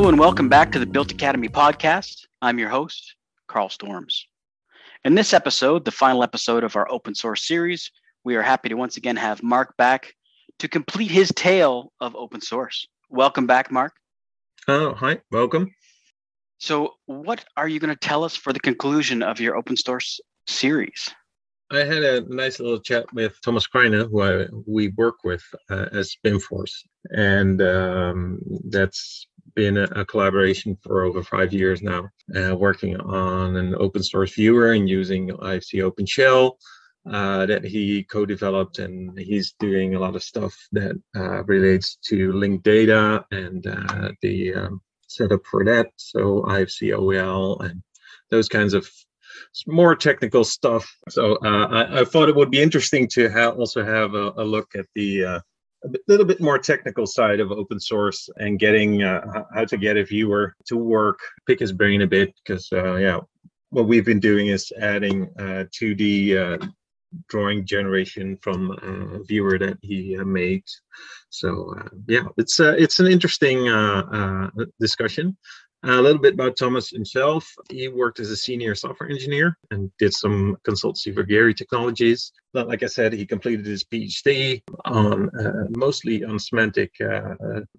Hello and welcome back to the BILT Academy podcast. I'm your host, Carl Storms. In this episode, the final episode of our open source series, we are happy to once again have Mark back to complete his tale of open source. Welcome back, Mark. Oh, hi, welcome. So, what are you going to tell us for the conclusion of your open source series? I had a nice little chat with Thomas Krijnen, who I, we work with uh, as Spinforce, and um, that's been a, a, collaboration for over five years now, uh, working on an open source viewer and using IFC OpenShell uh, that he co-developed, and he's doing a lot of stuff that uh, relates to linked data and uh, the um, setup for that. So IFC OWL and those kinds of more technical stuff. So uh, I, I, thought it would be interesting to have also have a, a look at the uh, a little bit more technical side of open source and getting uh, how to get a viewer to work, pick his brain a bit because uh, yeah, what we've been doing is adding 2D uh, drawing generation from a viewer that he uh, made. So uh, yeah, it's uh, it's an interesting uh, uh, discussion. A little bit about Thomas himself. He worked as a senior software engineer and did some consultancy for Gehry Technologies. But like I said, he completed his PhD on uh, mostly on semantic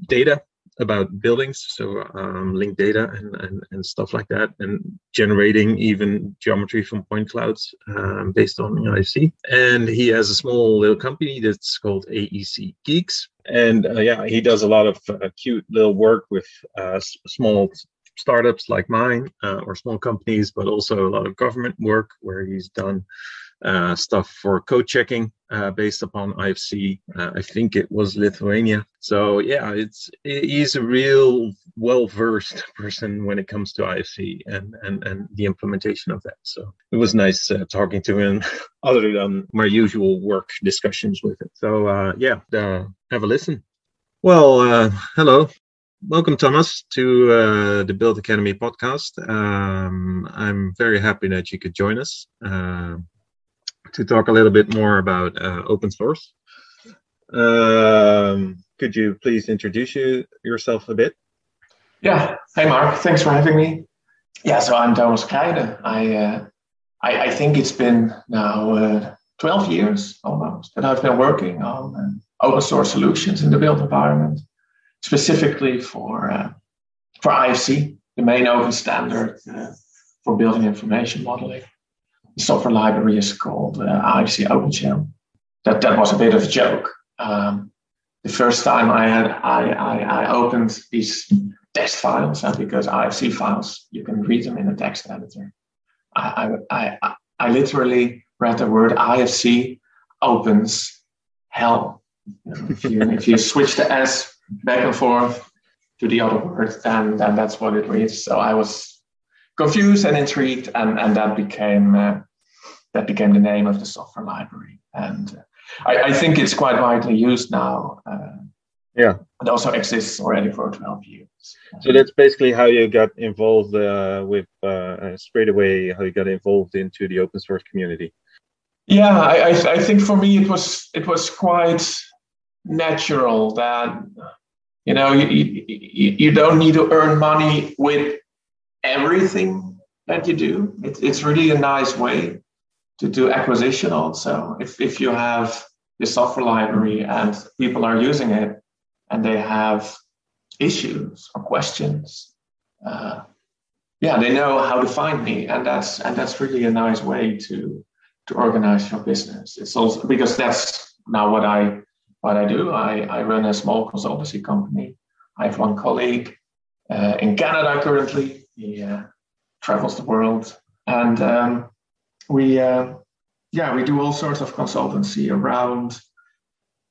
data about buildings, so um, linked data and, and, and stuff like that, and generating even geometry from point clouds um, based on IFC. And he has a small little company that's called AEC Geeks. And uh, yeah, he does a lot of uh, cute little work with uh, small startups like mine uh, or small companies, but also a lot of government work where he's done uh, stuff for code checking uh, based upon IFC. Uh, I think it was Lithuania. So yeah, it's he's a real well versed person when it comes to IFC and, and and the implementation of that. So it was nice uh, talking to him, other than my usual work discussions with it. So uh, yeah, uh, have a listen. Well, hello. Welcome, Thomas, to uh, the BILT Academy podcast. Um, I'm very happy that you could join us. Uh, to talk a little bit more about uh, open source. Um, could you please introduce you, yourself a bit? Yeah. Hey, Mark. Thanks for having me. Yeah. So I'm Thomas Krijnen. I, uh, I, I think it's been now uh, 12 years almost that I've been working on uh, open source solutions in the built environment, specifically for uh, for IFC, the main open standard uh, for building information modeling The software library is called uh, IFC OpenShell. That that was a bit of a joke. Um, the first time I had I, I, I opened these text files uh, because IFC files you can read them in a text editor. I I, I, I literally read the word IFC opens hell. You know, if, you, if you switch the S back and forth to the other word, and, then that's what it reads. So I was confused and intrigued, and, and that became uh, that became the name of the software library. And uh, I, I, think it's quite widely used now. Uh, yeah, it also exists already for 12 years. So that's basically how you got involved uh, with uh, straight away how you got involved into the open source community. Yeah, I, I, I think for me it was it was quite natural that you know you, you, you don't need to earn money with everything that you do. It, it's really a nice way to do acquisition also. If, if you have the software library and people are using it and they have issues or questions, uh, yeah, they know how to find me, and that's and that's really a nice way to to organize your business. It's also because that's now what I what I do. I, I run a small consultancy company. I have one colleague uh, in Canada currently he uh, travels the world, and um, we uh, yeah we do all sorts of consultancy around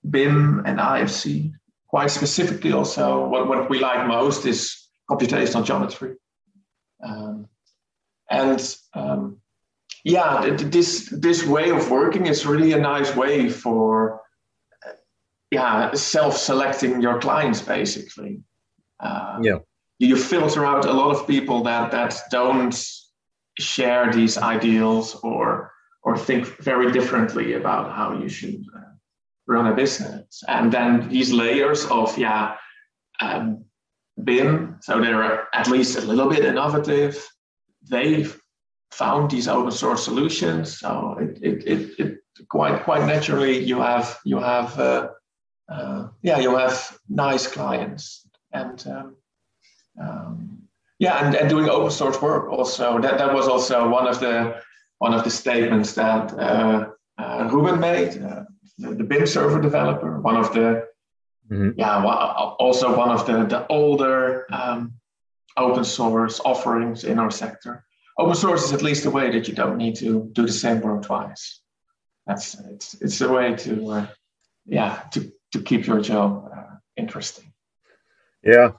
BIM and IFC. Quite specifically, also what, what we like most is computational geometry, um, and um, yeah, this this way of working is really a nice way for yeah self-selecting your clients basically. Uh, yeah you filter out a lot of people that that don't share these ideals or or think very differently about how you should uh, run a business and then these layers of yeah um, BIM, so they're at least a little bit innovative. They've found these open source solutions, so it, it, it, it quite quite naturally you have you have uh, uh, yeah you'll have nice clients and um, um, yeah and, and doing open source work also. That that was also one of the one of the statements that uh, uh Ruben made uh, the, the BIM server developer one of the mm-hmm. yeah also one of the the older um, open source offerings in our sector. Open source is at least a way that you don't need to do the same work twice. That's it's it's a way to uh, yeah to to keep your job uh, interesting. Yeah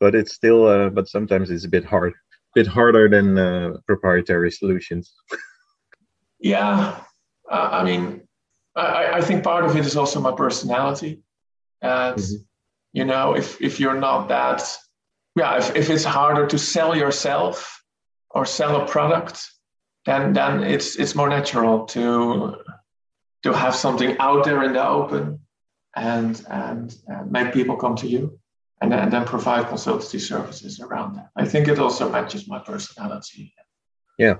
but it's still uh, but sometimes it's a bit hard a bit harder than uh, proprietary solutions. Yeah uh, i mean I, I think part of it is also my personality and mm-hmm. you know if if you're not that yeah if, if it's harder to sell yourself or sell a product then then it's it's more natural to to have something out there in the open and and, and make people come to you and, and then provide consultancy services around that. I think it also matches my personality. Yeah.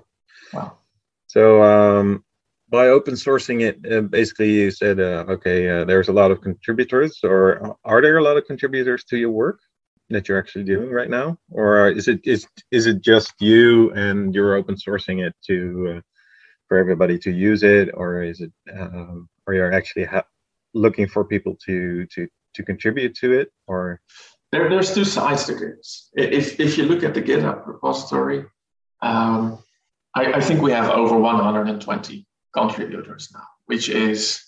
Well. So um, by open sourcing it, uh, basically you said, uh, okay, uh, there's a lot of contributors, or are there a lot of contributors to your work? that you're actually doing right now, or is it is is it just you and you're open sourcing it to uh, for everybody to use it, or is it um, or you're actually ha- looking for people to to to contribute to it, or there, there's two sides to this. If if you look at the GitHub repository, um, I, I think we have over 120 contributors now, which is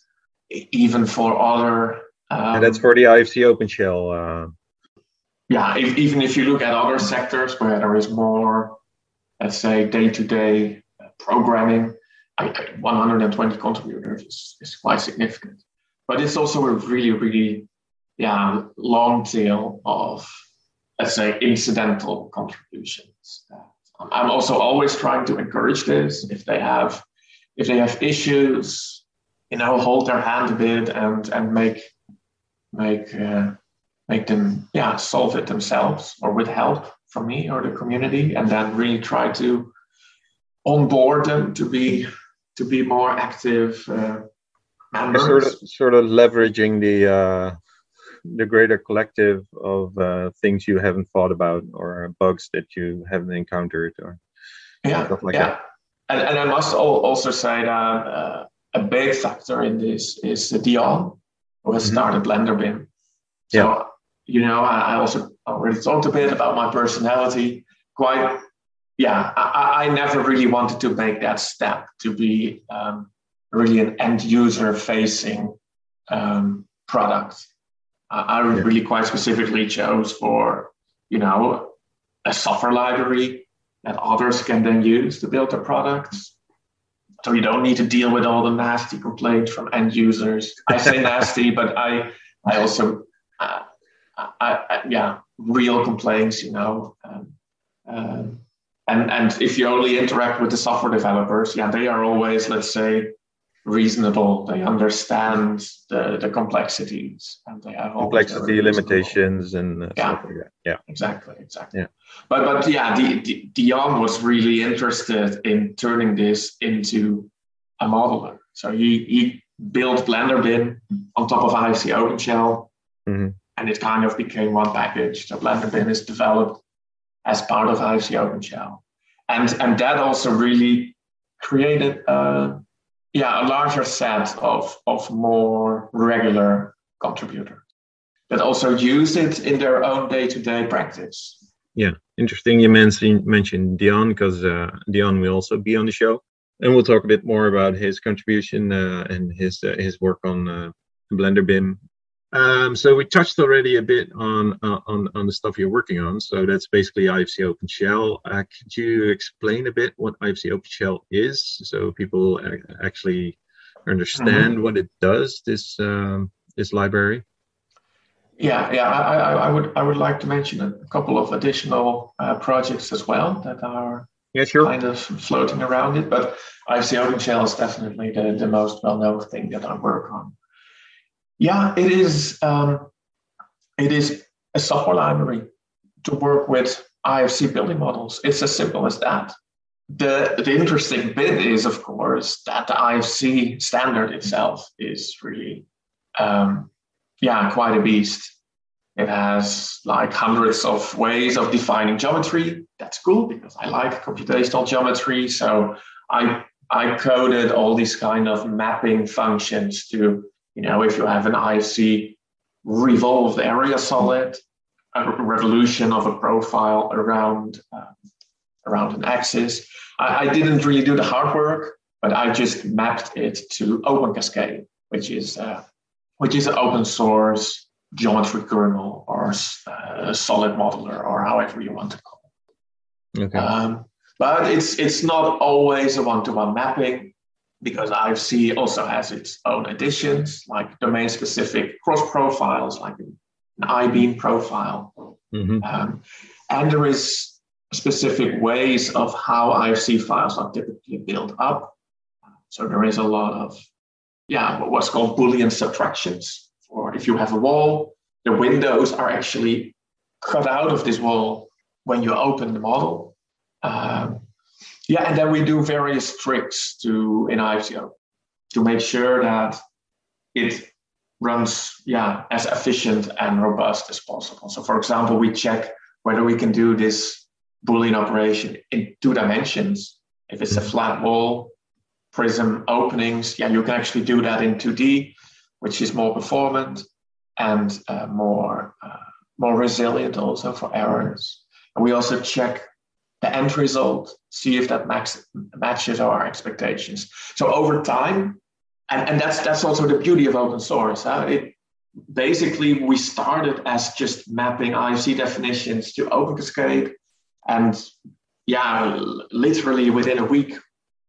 even for other. Um, and that's for the IFC OpenShell. Uh, yeah, if, even if you look at other sectors where there is more, let's say, day-to-day programming, I, 120 contributors is, is quite significant. But it's also a really, really, yeah, long tail of, let's say, incidental contributions. I'm also always trying to encourage this. If they have, if they have issues, you know, hold their hand a bit and and make make uh, make them yeah solve it themselves or with help from me or the community and then really try to onboard them to be to be more active uh, members. Sort of, sort of leveraging the uh, the greater collective of uh, things you haven't thought about or bugs that you haven't encountered or yeah stuff like yeah. that. And, and I must also say that uh, a big factor in this is the Dion, who has mm-hmm. started BlenderBIM. So yeah you know, I, also already talked a bit about my personality. Quite, yeah, I, I never really wanted to make that step to be um, really an end user facing um, product. I, I yeah. really quite specifically chose for, you know, a software library that others can then use to build their products. So you don't need to deal with all the nasty complaints from end users. I say nasty, but I I also uh, I, I, yeah, real complaints, you know. Um, um, and and if you only interact with the software developers, yeah, they are always, let's say, reasonable. They understand the, the complexities and they have complexity limitations and uh, yeah, like yeah, exactly, exactly. Yeah. But but yeah, the, Dion was really interested in turning this into a modeler. So he he built BlenderBIM on top of IFC OpenShell. Mm-hmm and it kind of became one package. So BlenderBIM is developed as part of IFC OpenShell. And, and that also really created a, yeah, a larger set of, of more regular contributors that also use it in their own day-to-day practice. Yeah, interesting. You mentioned mentioned Dion because uh, Dion will also be on the show, and we'll talk a bit more about his contribution uh, and his uh, his work on uh, BlenderBIM um, so we touched already a bit on, uh, on on the stuff you're working on. So that's basically IFC OpenShell. Uh, could you explain a bit what IFC OpenShell is, so people actually understand mm-hmm. what it does? This um, this library. Yeah, yeah. I, I, I, would I would like to mention a couple of additional uh, projects as well that are yeah, sure. kind of floating around it. But IFC OpenShell is definitely the, the most well known thing that I work on. Yeah, it is. Um, it is a software library to work with IFC building models. It's as simple as that. The, the interesting bit is, of course, that the IFC standard itself is really, um, yeah, quite a beast. It has like hundreds of ways of defining geometry. That's cool because I like computational geometry. So I I coded all these kind of mapping functions to, you know, if you have an IFC revolved area solid, a revolution of a profile around uh, around an axis. I, I, didn't really do the hard work, but I just mapped it to OpenCascade, which is uh, which is an open source geometry kernel or uh, solid modeler or however you want to call it. Okay. Um, but it's it's not always a one-to-one mapping because IFC also has its own additions, like domain-specific cross profiles, like an I-beam profile. Mm-hmm. Um, and there is specific ways of how IFC files are typically built up. So there is a lot of, yeah, what's called Boolean subtractions. Or if you have a wall, the windows are actually cut out of this wall when you open the model. Um, yeah, and then we do various tricks to in IFCO to make sure that it runs yeah as efficient and robust as possible. So, for example, we check whether we can do this Boolean operation in two dimensions. If it's a flat wall, prism openings, yeah, you can actually do that in 2D, which is more performant and uh, more uh, more resilient also for errors. And we also check the end result, see if that max, matches our expectations. So over time, and, and that's that's also the beauty of open source. Huh? It basically we started as just mapping IFC definitions to OpenCascade, and yeah, literally within a week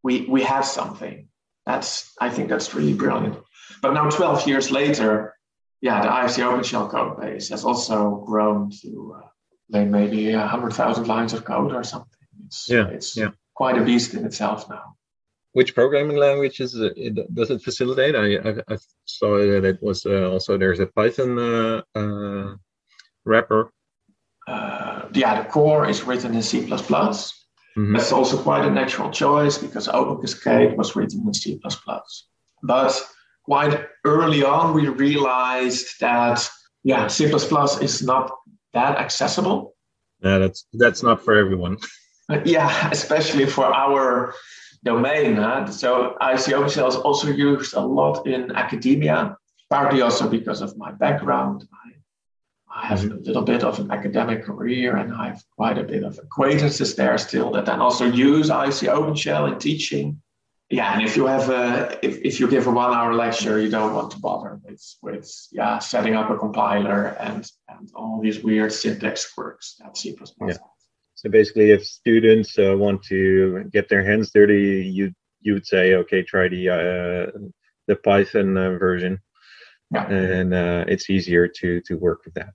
we we have something. That's I think that's really brilliant. But now 12 years later, yeah, the IFC OpenShell code base has also grown to uh, maybe a hundred thousand lines of code or something. It's, yeah, it's yeah. quite a beast in itself now. Which programming language is it, does it facilitate? I, I, I saw that it was uh, also there's a Python uh, uh, wrapper. Uh, yeah, the core is written in C++. Mm-hmm. That's also quite a natural choice because OpenCascade was written in C++. But quite early on, we realized that yeah, C++ is not that accessible. Yeah, that's that's not for everyone. yeah, especially for our domain. Huh? So OpenShell is also used a lot in academia, partly also because of my background. I, I have mm-hmm. a little bit of an academic career and I have quite a bit of acquaintances there still that then also use IFC OpenShell in teaching yeah and if you have a if, if you give a one hour lecture you don't want to bother with with yeah setting up a compiler and and all these weird syntax quirks that c++ yeah. so basically if students uh, want to get their hands dirty you you would say okay try the uh, the python uh, version yeah. and uh, it's easier to to work with that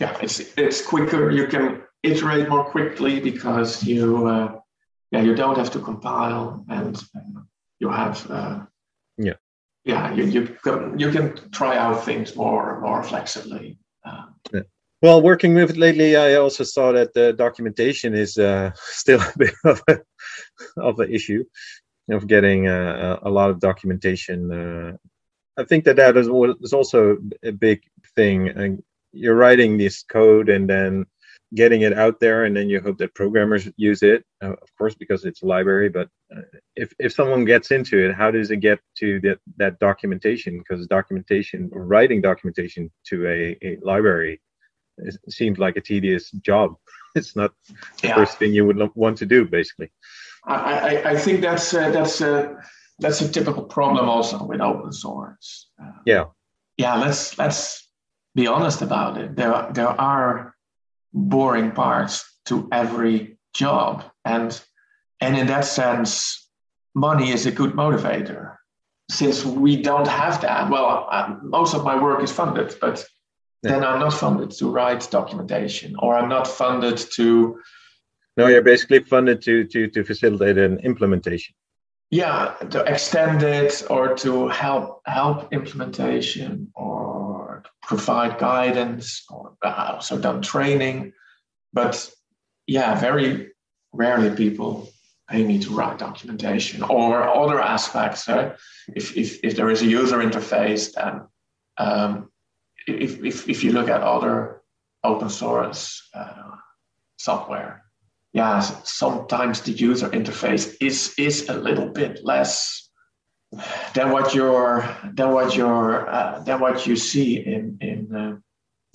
yeah it's it's quicker you can iterate more quickly because you uh, yeah, you don't have to compile, and you have uh, yeah, yeah, you you can you can try out things more more flexibly. Uh, yeah. Well, working with it lately, I also saw that the documentation is uh, still a bit of a, of an issue of getting uh, a lot of documentation. Uh, I think that that is, is also a big thing. And you're writing this code, and then getting it out there and then you hope that programmers use it uh, of course because it's a library but uh, if, if someone gets into it how does it get to that, that documentation? Because documentation writing documentation to a, a library seems like a tedious job. It's not the yeah. first thing you would want to do basically. I, I, I think that's uh, that's uh, that's a typical problem also with open source. Uh, yeah. Yeah let's let's be honest about it. There there are boring parts to every job. And, and in that sense, money is a good motivator. Since we don't have that, well, uh, most of my work is funded, but yeah. then I'm not funded to write documentation or I'm not funded to. No, you're basically funded to, to, to facilitate an implementation. Yeah, to extend it or to help help implementation or provide guidance or also done training. but yeah, very rarely people pay me to write documentation or other aspects. Uh, if, if, if there is a user interface, then um, if, if, if you look at other open source uh, software, yeah, sometimes the user interface is is a little bit less than what you're than what you're uh, than what you see in in uh,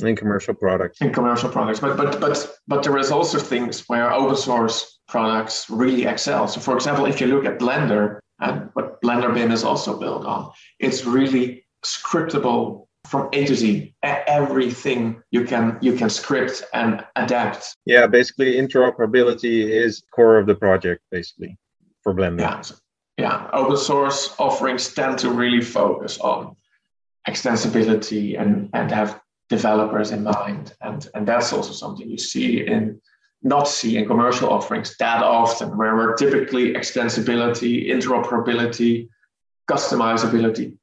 in commercial products. in commercial products. But but but but there is also things where open source products really excel. So for example if you look at blender and what BlenderBIM is also built on it's really scriptable from a to z. Everything you can you can script and adapt. Yeah basically interoperability is core of the project basically for blender. Yeah yeah open source offerings tend to really focus on extensibility and and have developers in mind. And, and that's also something you see in not see in commercial offerings that often, where we're typically extensibility, interoperability, customizability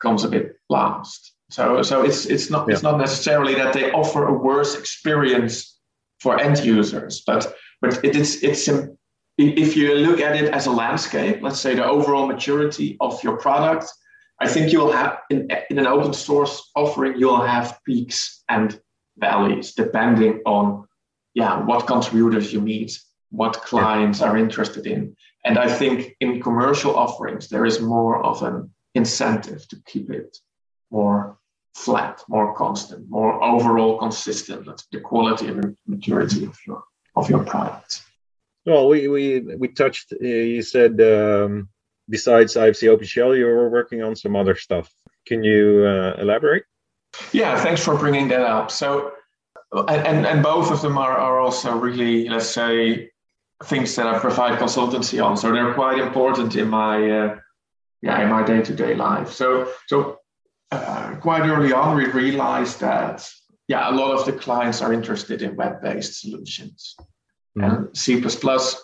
comes a bit last. So, so it's it's not yeah. it's not necessarily that they offer a worse experience for end users, but but it is it's if you look at it as a landscape, let's say the overall maturity of your product, I think you'll have in, in an open source offering, you'll have peaks and valleys depending on yeah what contributors you meet, what clients are interested in. And I think in commercial offerings, there is more of an incentive to keep it more flat, more constant, more overall consistent. That's the quality and maturity of your of your product. Well, we we we touched. Uh, you said um, besides IFC OpenShell, you were working on some other stuff. Can you uh, elaborate? Yeah, thanks for bringing that up. So, and, and both of them are, are also really, let's say, things that I provide consultancy on. So they're quite important in my, uh, yeah, in my day-to-day life. So, so uh, quite early on, we realized that, yeah, a lot of the clients are interested in web-based solutions. And C++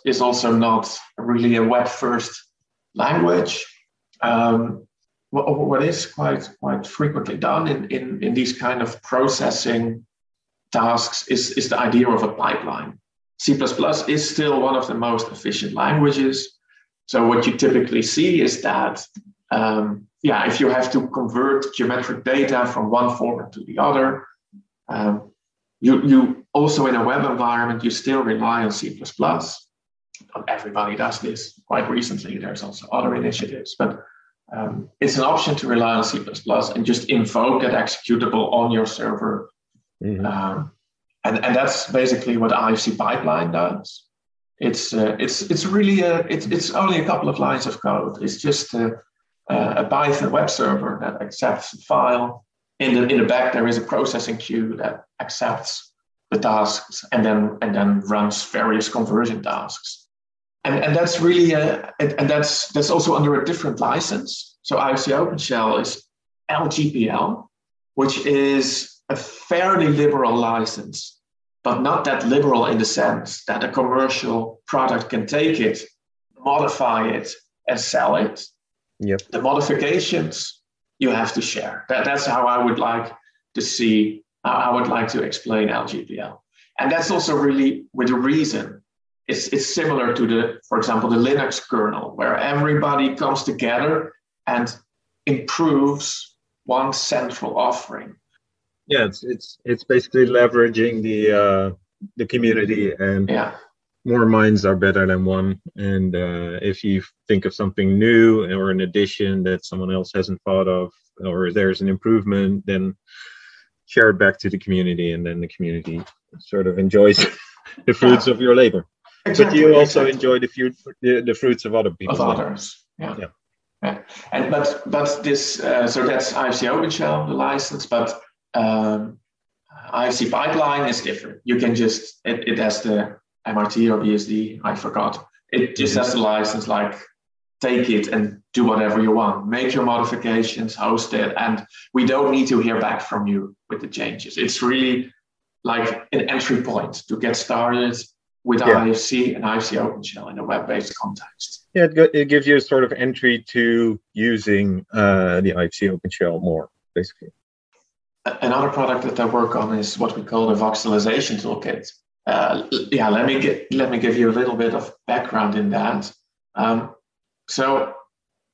is also not really a web-first language. Um, what, what is quite quite frequently done in, in, in these kind of processing tasks is, is the idea of a pipeline. C++ is still one of the most efficient languages. So what you typically see is that, um, yeah, if you have to convert geometric data from one format to the other, um, you, you also in a web environment, you still rely on C++ not everybody does this. Quite recently, there's also other initiatives, but um, it's an option to rely on C++ and just invoke that executable on your server. Mm-hmm. Um, and, and that's basically what IFC pipeline does. It's uh, it's it's really a, it's it's only a couple of lines of code. It's just a, a Python web server that accepts a file. In the in the back, there is a processing queue that accepts the tasks and then and then runs various conversion tasks and, and that's really uh, a, and that's that's also under a different license. So IFC OpenShell is LGPL, which is a fairly liberal license, but not that liberal in the sense that a commercial product can take it, modify it, and sell it. Yep. The modifications you have to share. That, that's how I would like to see, I would like to explain LGPL. And that's also really with a reason it's, it's similar to the, for example, the Linux kernel, where everybody comes together and improves one central offering. Yeah, it's it's it's basically leveraging the uh, the community and yeah. more minds are better than one. And uh, if you think of something new or an addition that someone else hasn't thought of, or there's an improvement, then share it back to the community, and then the community sort of enjoys the fruits yeah. of your labor. Exactly, but you also exactly. enjoy the, fruit, the, the fruits of other people. Of others, yeah. yeah. yeah. And but but this uh, so that's IFC OpenShell the license, but um, IFC pipeline is different. You can just it, it has the MIT or BSD. I forgot. It just mm-hmm. has the license like take it and do whatever you want. Make your modifications, host it, and we don't need to hear back from you with the changes. It's really like an entry point to get started with yeah. IFC and IFC OpenShell in a web-based context. Yeah, it, it gives you a sort of entry to using uh, the IFC OpenShell more, basically. Another product that I work on is what we call the voxelization toolkit. uh, yeah, let me get let me give you a little bit of background in that. Um, so,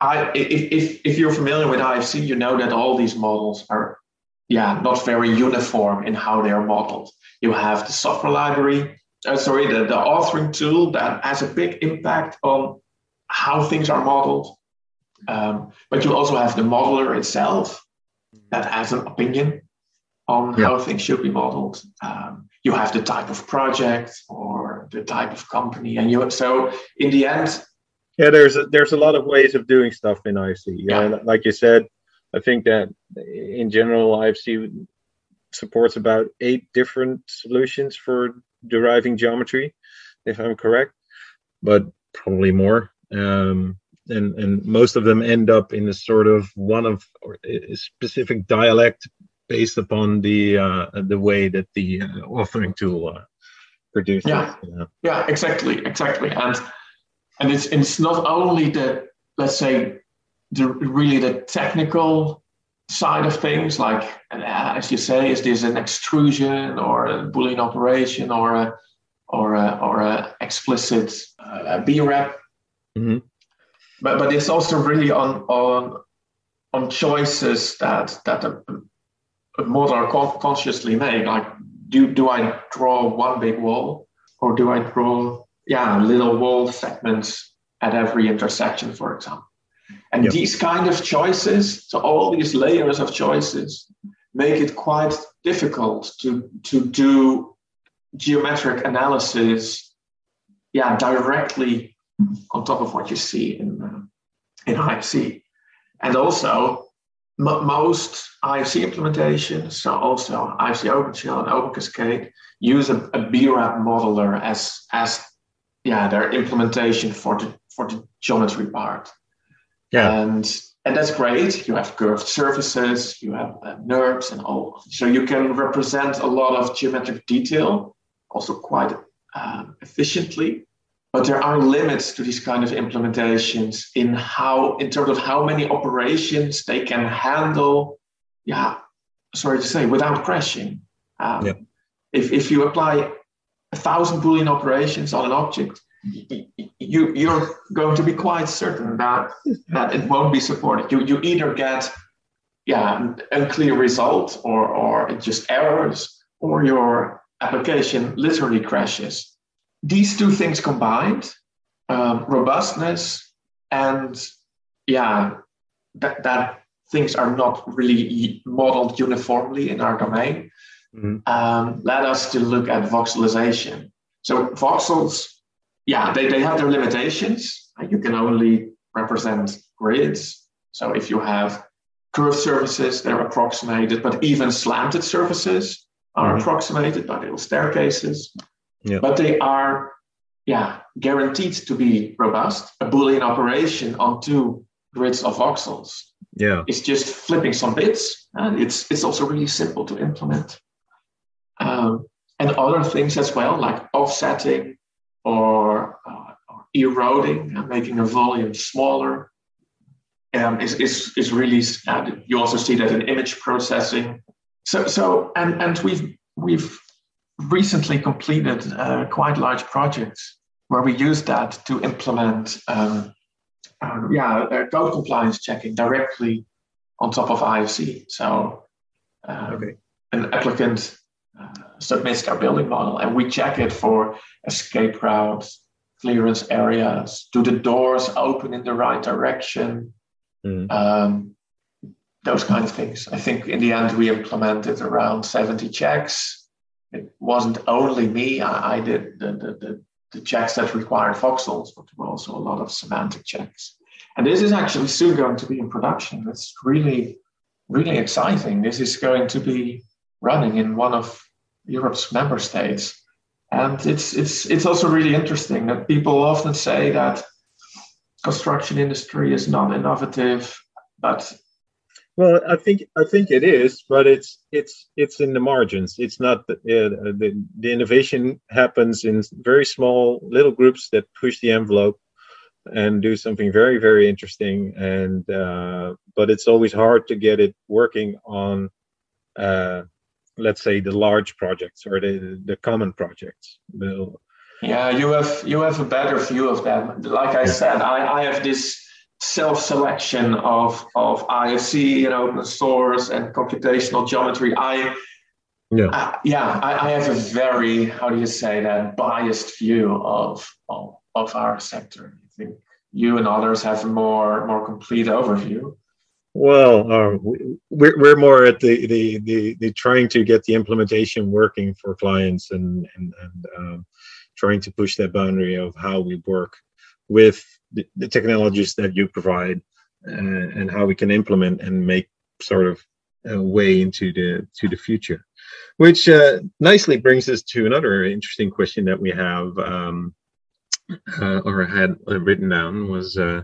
I if, if if you're familiar with IFC, you know that all these models are yeah not very uniform in how they are modeled. You have the software library, uh, sorry, the, the authoring tool that has a big impact on how things are modeled. Um, but you also have the modeler itself that has an opinion on yeah. how things should be modeled. Um, you have the type of project or the type of company, and you so in the end. Yeah, there's a, there's a lot of ways of doing stuff in IFC. Yeah, yeah. like you said, I think that in general IFC supports about eight different solutions for deriving geometry, if I'm correct, but probably more. Um, and and most of them end up in a sort of one of a specific dialect based upon the uh, the way that the uh, authoring tool uh, produces. Yeah, yeah, exactly, exactly, and and it's it's not only the let's say the really the technical side of things, like uh, as you say, is this an extrusion or a Boolean operation or a or a, or a explicit uh, BREP. Mm-hmm. But but it's also really on on on choices that that a, a modeler con- consciously make. Like, do do I draw one big wall, or do I draw yeah little wall segments at every intersection, for example? And yep. these kind of choices, so all these layers of choices, make it quite difficult to, to do geometric analysis, yeah, directly on top of what you see in uh, in IFC. And also, m- most IFC implementations, so also IFC OpenShell and OpenCascade, use a, a BREP modeler as as yeah their implementation for the for the geometry part. Yeah. And and that's great. You have curved surfaces, you have uh, NURBS and all. So you can represent a lot of geometric detail, also quite uh, efficiently. But there are limits to these kind of implementations in how, in terms of how many operations they can handle. Yeah, sorry to say, without crashing. Um, yeah. If if you apply a thousand Boolean operations on an object, you you're going to be quite certain that that it won't be supported. You you either get yeah unclear result or or just errors or your application literally crashes. These two things combined, um, robustness and yeah that that things are not really modeled uniformly in our domain, mm-hmm. um, led us to look at voxelization. So voxels yeah, they, they have their limitations. You can only represent grids. So if you have curved surfaces, they're approximated, but even slanted surfaces are mm-hmm. approximated by little staircases. Yeah. But they are, yeah, guaranteed to be robust. A Boolean operation on two grids of voxels. Yeah. It's just flipping some bits, and it's it's also really simple to implement. Um, and other things as well, like offsetting or, uh, or eroding and making a volume smaller um, is, is, is really, uh, you also see that in image processing. So, so and, and we've, we've recently completed uh, quite large projects where we use that to implement um, uh, yeah, uh, code compliance checking directly on top of IFC. So um, okay. an applicant uh, submits their building model and we check it for escape routes, clearance areas, do the doors open in the right direction, mm. um, those kind of things. I think in the end we implemented around 70 checks. It wasn't only me, I, I did the, the, the, the, checks that required voxels, but there were also a lot of semantic checks. And this is actually soon going to be in production. It's really, really exciting. This is going to be running in one of Europe's member states. And it's it's it's also really interesting that people often say that construction industry is not innovative, but well, I think I think it is, but it's it's it's in the margins. It's not the, uh, the the innovation happens in very small little groups that push the envelope and do something very very interesting. And uh, but it's always hard to get it working on uh, let's say the large projects or the the common projects. Will yeah you have you have a better view of them. Like i said i i have this self-selection of of ifc and open source and computational geometry. I yeah. I, yeah I, I have a very how do you say that biased view of of, of our sector. I think you and others have a more more complete overview well, uh, we're, we're more at the, the, the, the, trying to get the implementation working for clients and, and, and um, trying to push that boundary of how we work with the, the technologies that you provide uh, and how we can implement and make sort of a way into the to the future. Which uh, nicely brings us to another interesting question that we have um, uh, or had written down was uh,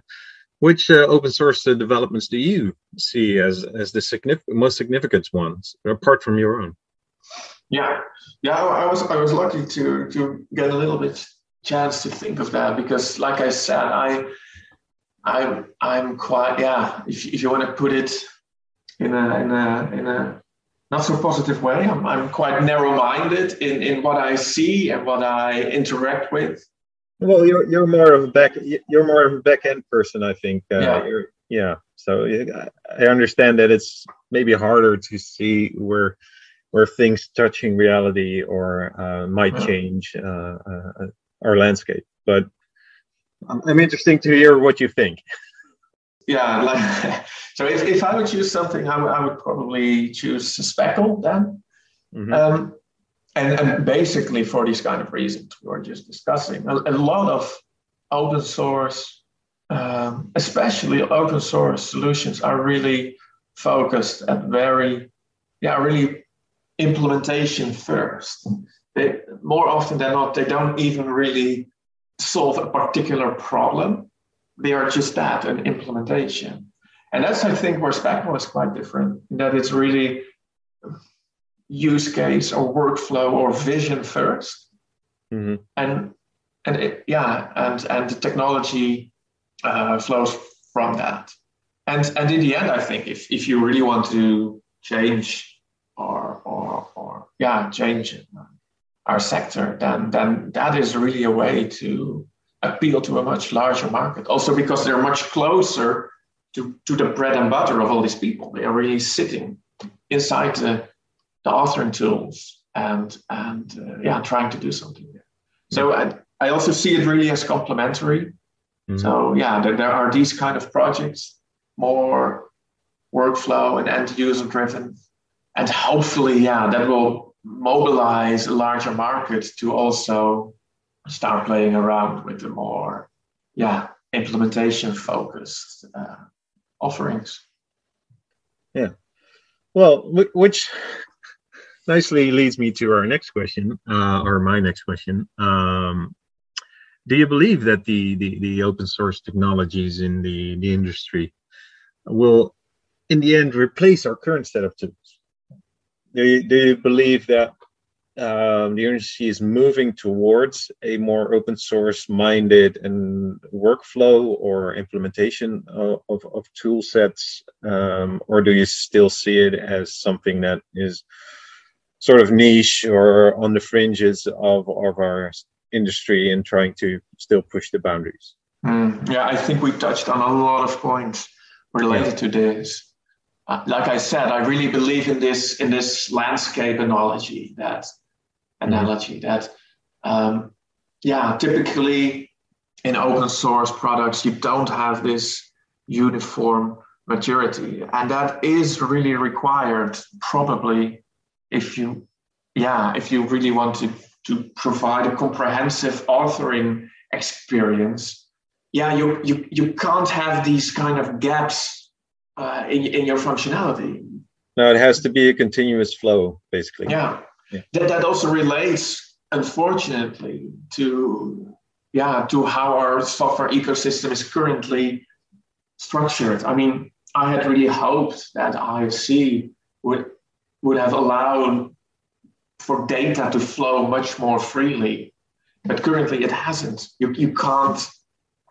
which uh, open source uh, developments do you see as as the significant, most significant ones, apart from your own? Yeah, yeah, I was I was lucky to to get a little bit chance to think of that because, like I said, I I'm I'm quite yeah. If if you want to put it in a in a in a not so positive way, I'm I'm quite narrow minded in in what I see and what I interact with. Well, you're you're more of a back you're more of a back end person, I think. Uh, yeah. yeah. So I understand that it's maybe harder to see where where things touching reality or uh, might change uh, uh, our landscape. But I'm interesting to hear what you think. Yeah, like so. If, if I would choose something, I, w- I would probably choose Speckle then. Mm-hmm. Um, and, and basically for these kind of reasons we were just discussing a, a lot of open source um, especially open source solutions are really focused at very yeah really implementation first. They, more often than not they don't even really solve a particular problem. They are just that an implementation. And that's i think where Speckle is quite different in that it's really use case or workflow or vision 1st mm-hmm. and and it, yeah and and the technology uh, flows from that. And and in the end i think if if you really want to change or or or yeah change our sector then then that is really a way to appeal to a much larger market. Also because they're much closer to to the bread and butter of all these people. They are really sitting inside the the authoring tools and and uh, yeah, trying to do something there. So I, I also see it really as complementary. Mm-hmm. So yeah, there, there are these kind of projects, more workflow and end user driven, and hopefully yeah, that will mobilize a larger market to also start playing around with the more yeah implementation focused uh, offerings. Yeah. Well, which nicely leads me to our next question, uh, or my next question. Um, do you believe that the, the, the open source technologies in the, the industry will, in the end, replace our current set of tools? Do you, do you believe that um, the industry is moving towards a more open source minded and workflow or implementation of, of, of tool sets? Um, or do you still see it as something that is sort of niche or on the fringes of, of our industry and trying to still push the boundaries. Mm, yeah, I think we touched on a lot of points related yeah. to this. Uh, like I said, I really believe in this in this landscape analogy that analogy mm that um, yeah, typically in open source products you don't have this uniform maturity, and that is really required probably if you yeah if you really want to to provide a comprehensive authoring experience yeah you you, you can't have these kind of gaps uh, in, in your functionality. No it has to be a continuous flow basically. Yeah, yeah. That, that also relates unfortunately to yeah to how our software ecosystem is currently structured. I mean i had really hoped that ifc would would have allowed for data to flow much more freely. But currently it hasn't. You, you can't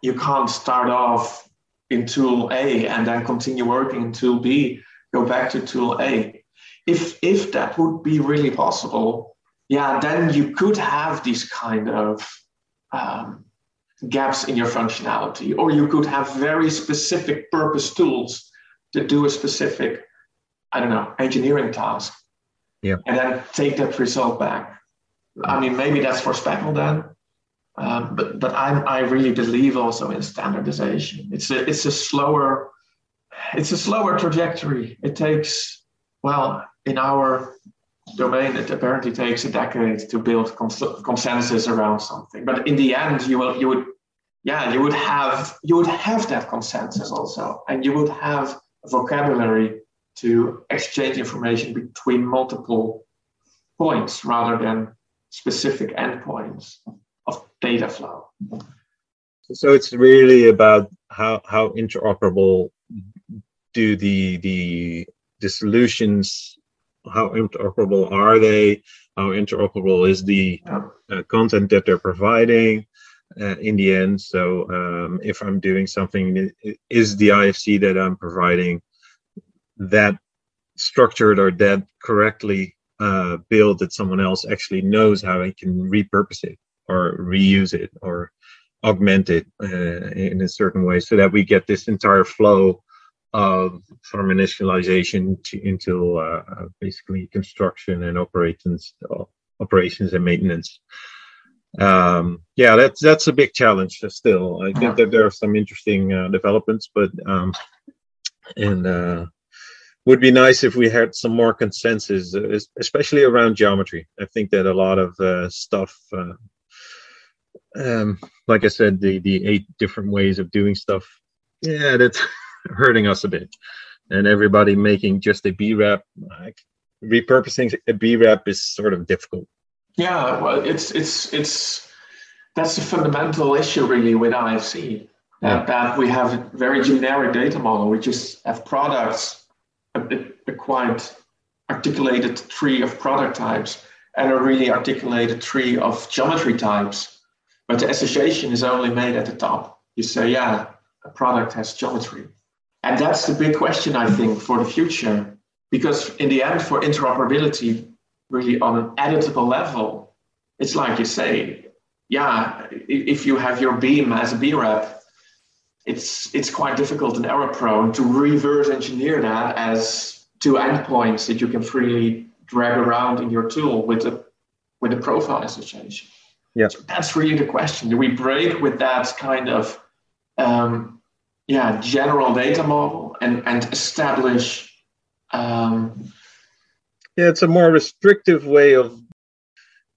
you can't start off in tool A and then continue working in tool B, go back to tool A. if if that would be really possible, yeah, then you could have these kind of um, gaps in your functionality, or you could have very specific purpose tools to do a specific, I don't know, engineering task. Yeah. And then take that result back. I mean, maybe that's for Speckle then. Um, but but I I really believe also in standardization. It's a it's a slower it's a slower trajectory. It takes well in our domain it apparently takes a decade to build cons- consensus around something. But in the end, you will you would yeah you would have you would have that consensus also, and you would have vocabulary to exchange information between multiple points rather than specific endpoints of data flow. So it's really about how how interoperable do the the the solutions how interoperable are they? How interoperable is the uh, content that they're providing uh, in the end? So um, if i'm doing something is the ifc that i'm providing that structured or that correctly uh, built that someone else actually knows how they can repurpose it or reuse it or augment it uh, in a certain way so that we get this entire flow of from initialization to into uh, uh basically construction and operations operations and maintenance. Um, yeah that's that's a big challenge still. I think that there are some interesting uh, developments but um, and uh, would be nice if we had some more consensus uh, especially around geometry i think that a lot of uh, stuff um, like I said, the the eight different ways of doing stuff. Yeah, that's hurting us a bit. And everybody making just a BREP, like repurposing a BREP is sort of difficult. Yeah, well, it's it's it's that's the fundamental issue really with IFC. That, that we have very generic data model. We just have products, a, quite articulated tree of product types, and a really articulated tree of geometry types but the association is only made at the top. You say, yeah, a product has geometry. And that's the big question, I think, for the future. Because in the end, for interoperability, really on an editable level, it's like you say, yeah, if you have your beam as a BREP, it's it's quite difficult and error prone to reverse engineer that as two endpoints that you can freely drag around in your tool with a with a profile association. Yeah. So that's really the question. Do we break with that kind of um, yeah general data model and and establish um, yeah it's a more restrictive way of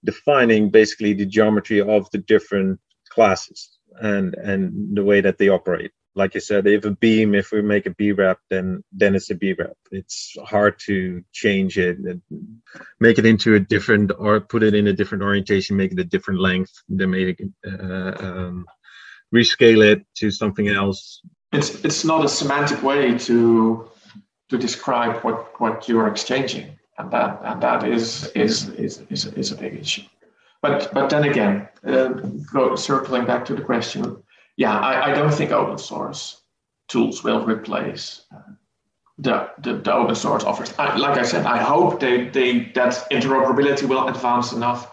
defining basically the geometry of the different classes and and the way that they operate like you said, if a beam, if we make a BREP, then then it's a BREP. It's hard to change it, make it into a different or put it in a different orientation, make it a different length, then make it uh, um, rescale it to something else. It's it's not a semantic way to to describe what what you are exchanging, and that and that is is is is, is a big issue. But but then again, uh, go, circling back to the question yeah, I, I don't think open source tools will replace uh, the, the, the open source offers. I, like I said, I hope they, they that interoperability will advance enough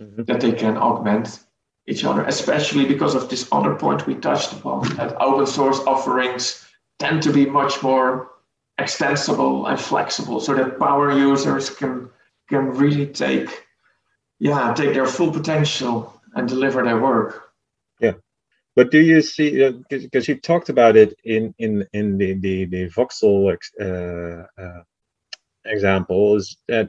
mm-hmm. that they can augment each other, especially because of this other point we touched upon that open source offerings tend to be much more extensible and flexible so that power users can can really take yeah take their full potential and deliver their work but do you see because uh, you talked about it in in in the the, the voxel uh, uh, example is that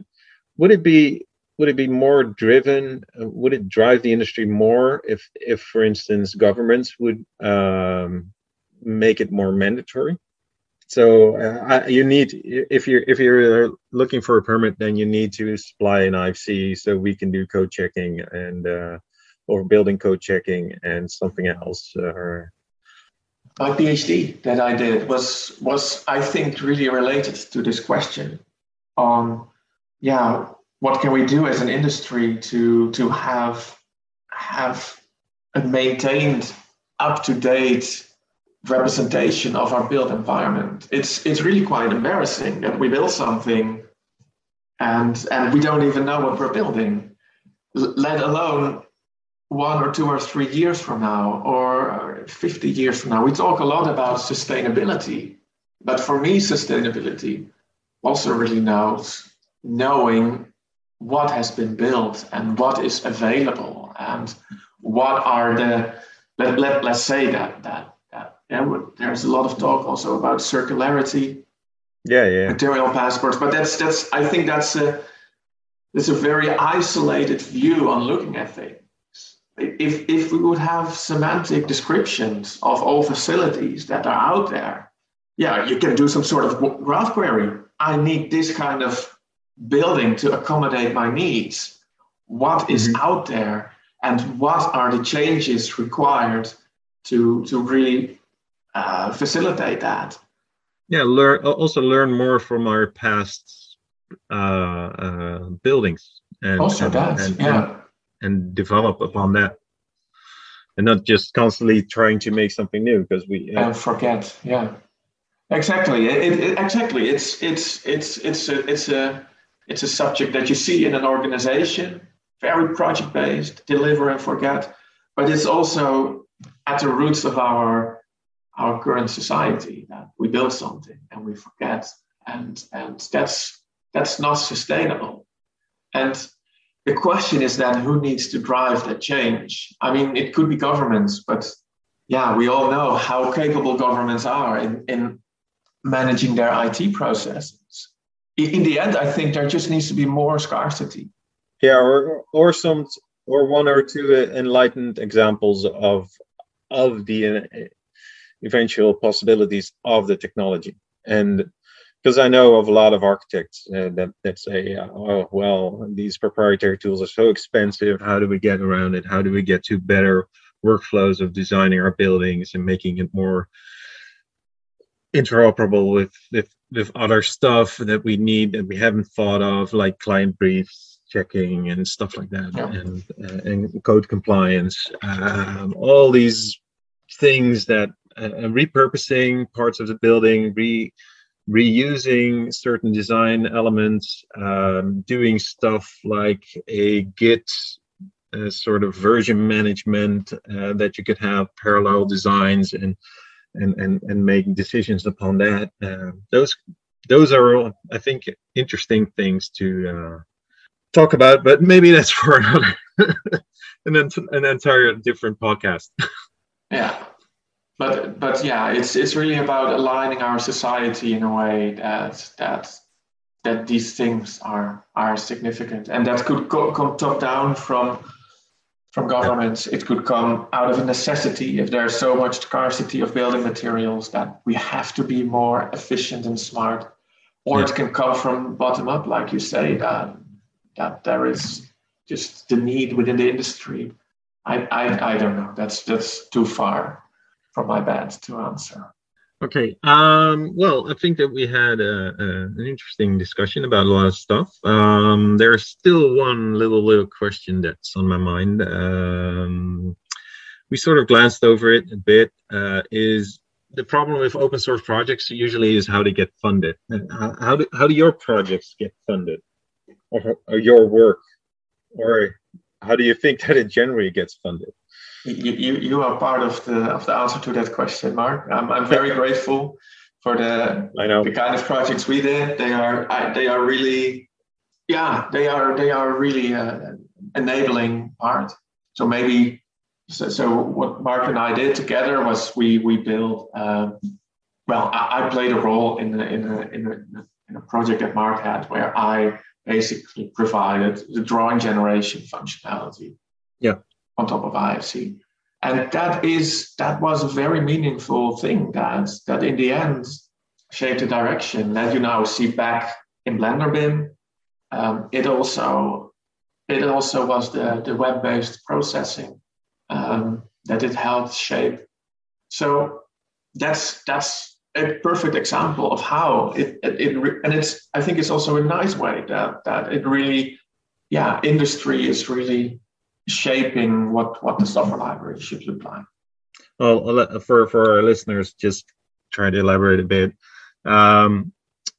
would it be would it be more driven uh, would it drive the industry more if if for instance governments would um, make it more mandatory? So uh, you need if you're if you're looking for a permit then you need to supply an ifc so we can do code checking and uh, or building code checking and something else? Uh, my PhD that I did was was I think really related to this question on yeah what can we do as an industry to to have have a maintained up to date representation of our built environment. It's it's really quite embarrassing that we build something and and we don't even know what we're building, let alone one or two or three years from now or uh, 50 years from now. We talk a lot about sustainability, but for me, sustainability also really knows knowing what has been built and what is available and what are the let, let, let's say that that, that yeah, there's a lot of talk also about circularity yeah yeah material passports but that's that's i think that's a that's a very isolated view on looking at things if if we would have semantic descriptions of all facilities that are out there yeah you can do some sort of graph query. I need this kind of building to accommodate my needs. What is mm-hmm. out there and what are the changes required to to really uh, facilitate that? Yeah learn also learn more from our past uh, uh, buildings and also and, that and, yeah. and, and, develop upon that. And not just constantly trying to make something new because we uh, and forget yeah. Exactly. It, it, exactly. It's it's it's it's a, it's a it's a subject that you see in an organization very project based deliver and forget but it's also at the roots of our our current society that we build something and we forget and and that's that's not sustainable. And the question is then who needs to drive that change? I mean it could be governments but yeah we all know how capable governments are in, in managing their it processes. In the end i think there just needs to be more scarcity. Yeah or or some or one or two enlightened examples of of the uh, eventual possibilities of the technology. And because I know of a lot of architects uh, that that say, uh, "Oh, well, these proprietary tools are so expensive. How do we get around it? How do we get to better workflows of designing our buildings and making it more interoperable with with, with other stuff that we need that we haven't thought of, like client briefs checking and stuff like that, yeah. and uh, and code compliance, um, all these things that uh, repurposing parts of the building, re reusing certain design elements, um, doing stuff like a Git uh, sort of version management uh, that you could have parallel designs and and and and make decisions upon that. Uh, those those are all, I think interesting things to uh, talk about, but maybe that's for another an, an entire different podcast. yeah but but yeah, it's it's really about aligning our society in a way that that that these things are are significant, and that could co- come top down from from governments. It could come out of a necessity if there's so much scarcity of building materials that we have to be more efficient and smart, or yeah. it can come from bottom up, like you say, that that there is just the need within the industry. I I, I don't know. That's that's too far from my band to answer. Okay. Um, well, I think that we had a, a, an interesting discussion about a lot of stuff. Um, there's still one little little question that's on my mind. Um, we sort of glanced over it a bit. Uh, is the problem with open source projects usually is how they get funded. How, how do how do your projects get funded, or, or your work, or how do you think that it generally gets funded? You, you, you are part of the of the answer to that question, Mark. I'm, I'm very grateful for the I know the kind of projects we did. They are I, they are really yeah they are they are really uh, enabling part. So maybe so, so what Mark and I did together was we we built. Um, well, I, I, played a role in the, in a, in a in a project that Mark had where I basically provided the drawing generation functionality. Yeah on top of IFC. And that is that was a very meaningful thing that that in the end shaped the direction that you now see back in BlenderBIM. Um, it also it also was the, the web-based processing um, that it helped shape. So that's that's a perfect example of how it, it, it and it's I think it's also a nice way that that it really yeah industry is really shaping what what the software library should look like. Well, for for our listeners, just try to elaborate a bit. Um,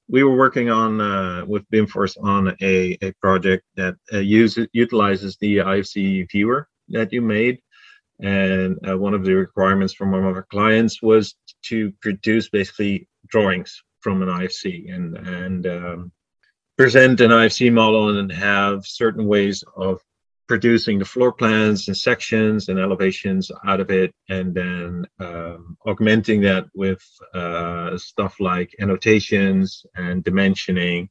we were working on uh, with Bimforce on a, a project that uh, uses utilizes the IFC viewer that you made, and uh, one of the requirements from one of our clients was to produce basically drawings from an IFC and and um, present an IFC model and have certain ways of producing the floor plans and sections and elevations out of it, and then um, augmenting that with uh, stuff like annotations and dimensioning.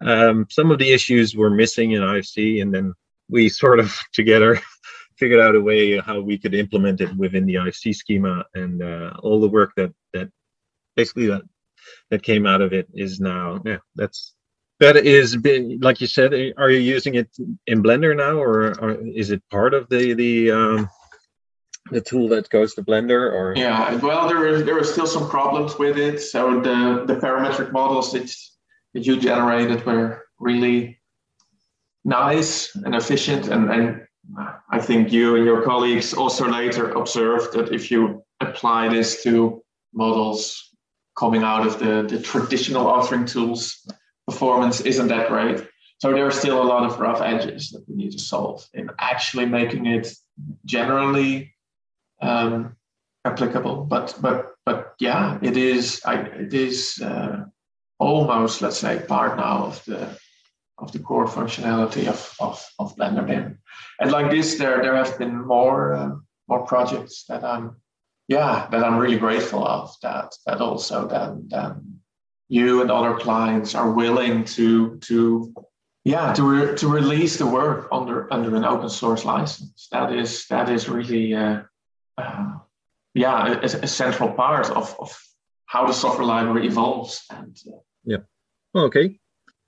Um, some of the issues were missing in IFC, and then we sort of together figured out a way how we could implement it within the IFC schema, and uh, all the work that that basically that that came out of it is now yeah that's that is like you said are you using it in blender now or, or is it part of the the um the tool that goes to blender or? Yeah well there are there still some problems with it. So the the parametric models that, that you generated were really nice and efficient. And and i think you and your colleagues also later observed that if you apply this to models coming out of the the traditional authoring tools performance isn't that great. So there are still a lot of rough edges that we need to solve in actually making it generally um, applicable. But but but yeah, it is. I, it is uh, almost let's say part now of the of the core functionality of of, of BlenderBIM. And like this, there there have been more uh, more projects that I'm yeah that I'm really grateful of that that also then then you and other clients are willing to to yeah to re- to release the work under under an open source license. That is that is really uh, uh, yeah a, a, central part of, of how the software library evolves and uh, yeah. Okay.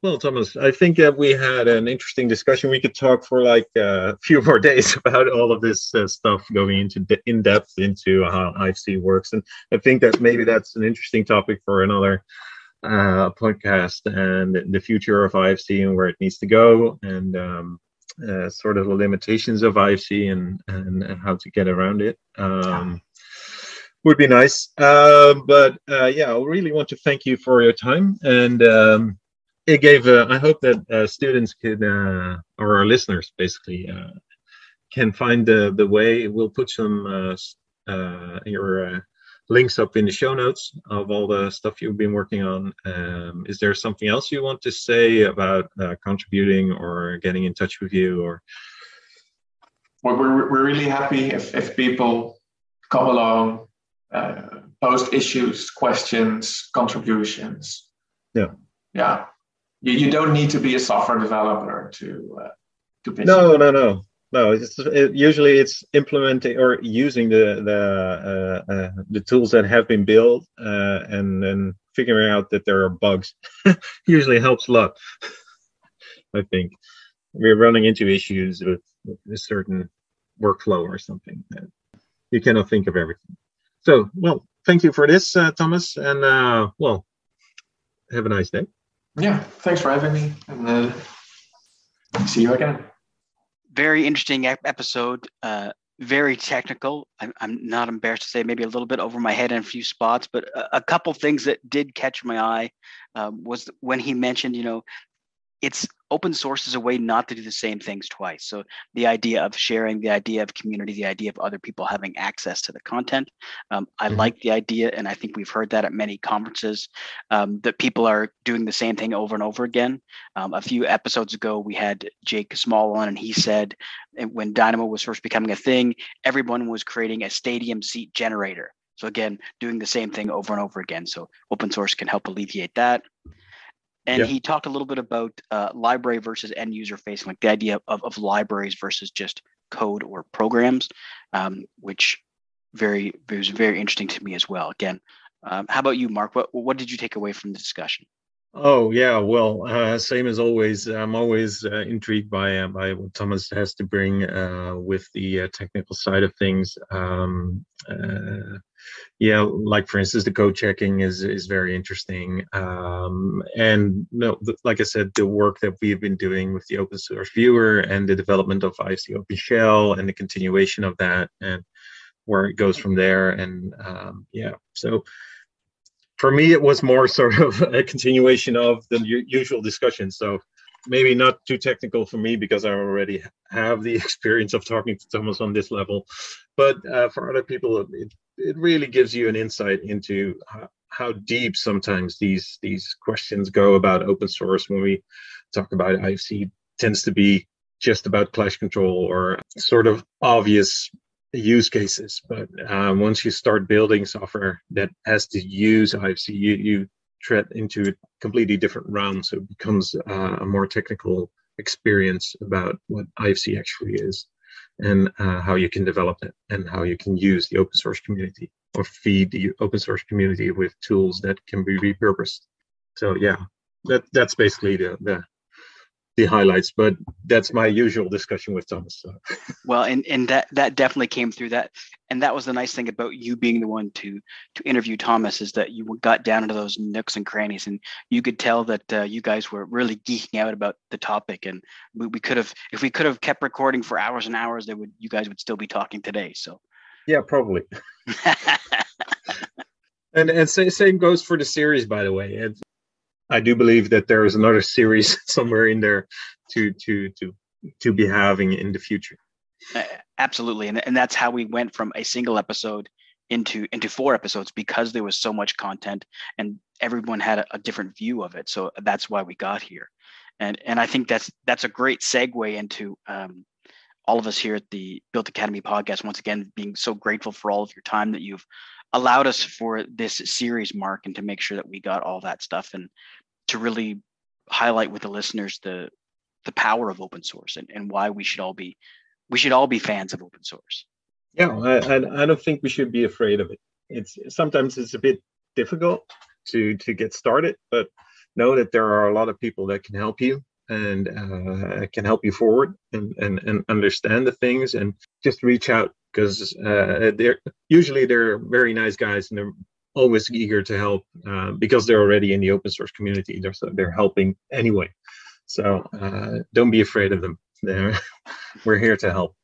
Well thomas i think that we had an interesting discussion. We could talk for like uh, a few more days about all of this uh, stuff going into de- in depth into how ifc works. And i think that maybe that's an interesting topic for another uh, podcast and the future of IFC and where it needs to go, and um, uh, sort of the limitations of IFC and, and, and how to get around it. Um, would be nice. Uh, but uh, yeah, I really want to thank you for your time. And um, it gave, uh, I hope that uh, students could, uh, or our listeners basically, uh, can find the, the way. We'll put some uh, uh, your links up in the show notes of all the stuff you've been working on. Um, is there something else you want to say about uh, contributing or getting in touch with you or? Well, we're, we're really happy if, if people come along, uh, post issues, questions, contributions. Yeah. Yeah. You, you don't need to be a software developer to, uh, to pitch. No, no, no no it's it, usually it's implementing or using the the uh, uh, the tools that have been built uh, and then figuring out that there are bugs. Usually helps a lot i think. We're running into issues with, with a certain workflow or something you cannot think of everything. So well thank you for this uh, thomas and uh, well have a nice day. Yeah thanks for having me and uh, see you again very interesting episode. Uh, very technical. I'm, I'm, not embarrassed to say maybe a little bit over my head in a few spots, but a, a couple things that did catch my eye um, was when he mentioned, you know, it's open source is a way not to do the same things twice. So the idea of sharing, the idea of community, the idea of other people having access to the content. Um, I mm-hmm. like the idea, and I think we've heard that at many conferences um, that people are doing the same thing over and over again. Um, a few episodes ago, we had Jake Small on, and he said when Dynamo was first becoming a thing, everyone was creating a stadium seat generator. So again, doing the same thing over and over again. So open source can help alleviate that and yeah. he talked a little bit about uh, library versus end user facing, like the idea of, of libraries versus just code or programs, um, which very was very interesting to me as well. Again, um, how about you, Mark? What what did you take away from the discussion? Oh yeah, well, uh, same as always. I'm always uh, intrigued by uh, by what Thomas has to bring uh, with the uh, technical side of things. Um, uh, yeah, like for instance, the code checking is is very interesting. Um, and no, the, like I said, the work that we've been doing with the open source viewer and the development of IfcOpenShell and the continuation of that and where it goes from there. And um, yeah, so for me, it was more sort of a continuation of the usual discussion. So maybe not too technical for me because I already have the experience of talking to Thomas on this level. But uh, for other people, it, it really gives you an insight into how, how deep sometimes these these questions go about open source when we talk about IFC tends to be just about clash control or sort of obvious use cases. But uh, once you start building software that has to use IFC, you, you tread into a completely different realm. So it becomes uh, a more technical experience about what IFC actually is and uh, how you can develop it and how you can use the open source community or feed the open source community with tools that can be repurposed. So yeah, that that's basically the the the highlights, but that's my usual discussion with Thomas. So. Well, and and that that definitely came through that, and that was the nice thing about you being the one to to interview Thomas is that you got down into those nooks and crannies, and you could tell that uh, you guys were really geeking out about the topic, and we, we could have if we could have kept recording for hours and hours, they would you guys would still be talking today. So. Yeah, probably. and and same goes for the series, by the way. It's, I do believe that there is another series somewhere in there to to to to be having in the future. Absolutely, and and that's how we went from a single episode into into four episodes because there was so much content and everyone had a, a different view of it. So that's why we got here, and and I think that's that's a great segue into um, all of us here at the BILT Academy podcast. Once again, being so grateful for all of your time that you've allowed us for this series, Mark, and to make sure that we got all that stuff and to really highlight with the listeners the the power of open source and, and why we should all be we should all be fans of open source. Yeah I, I don't think we should be afraid of it. It's sometimes it's a bit difficult to to get started but know that there are a lot of people that can help you and uh, can help you forward and, and and understand the things and just reach out because uh, they're usually they're very nice guys and they're always eager to help uh, because they're already in the open source community. They're they're helping anyway. So uh, don't be afraid of them. We're here to help.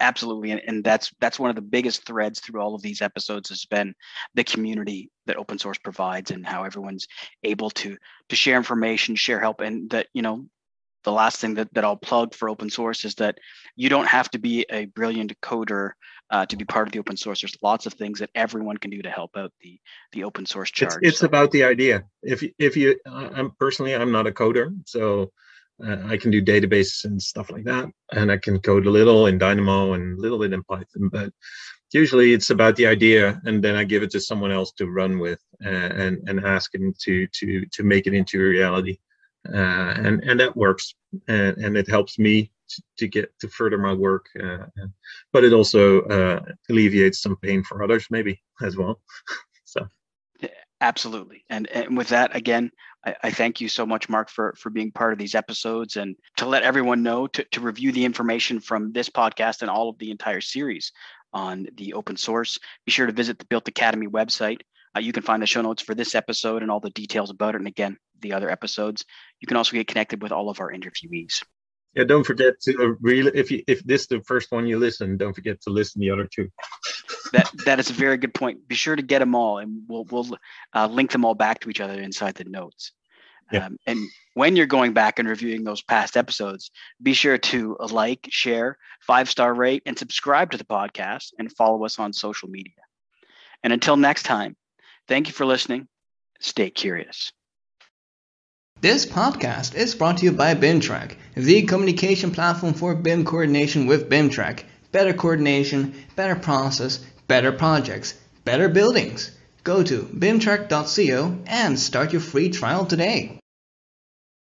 Absolutely, and, and that's that's one of the biggest threads through all of these episodes has been the community that open source provides and how everyone's able to to share information, share help, and that you know the last thing that, that I'll plug for open source is that you don't have to be a brilliant coder uh, to be part of the open source. There's lots of things that everyone can do to help out the the open source charge. It's, it's so. about the idea. If if you, I'm personally, I'm not a coder, so uh, I can do databases and stuff like that, and I can code a little in Dynamo and a little bit in Python, but usually it's about the idea, and then I give it to someone else to run with uh, and and ask them to to to make it into reality uh, and and that works and, and it helps me to, get to further my work uh, but it also uh, alleviates some pain for others maybe as well. So. Absolutely. And and with that again I, I, thank you so much mark for for being part of these episodes and to let everyone know to, to review the information from this podcast and all of the entire series on the open source. Be sure to visit the BILT Academy website. Uh, you can find the show notes for this episode and all the details about it and again the other episodes. You can also get connected with all of our interviewees. Yeah, don't forget to uh, re- if you, if this is the first one you listen, don't forget to listen the other two. that that is a very good point. Be sure to get them all, and we'll we'll uh, link them all back to each other inside the notes. Yeah. Um, and when you're going back and reviewing those past episodes, be sure to like, share, five star rate, and subscribe to the podcast, and follow us on social media. And until next time, thank you for listening. Stay curious. This podcast is brought to you by BIMTrack, the communication platform for BIM coordination with BIMTrack. Better coordination, better process, better projects, better buildings. Go to bimtrack.co and start your free trial today.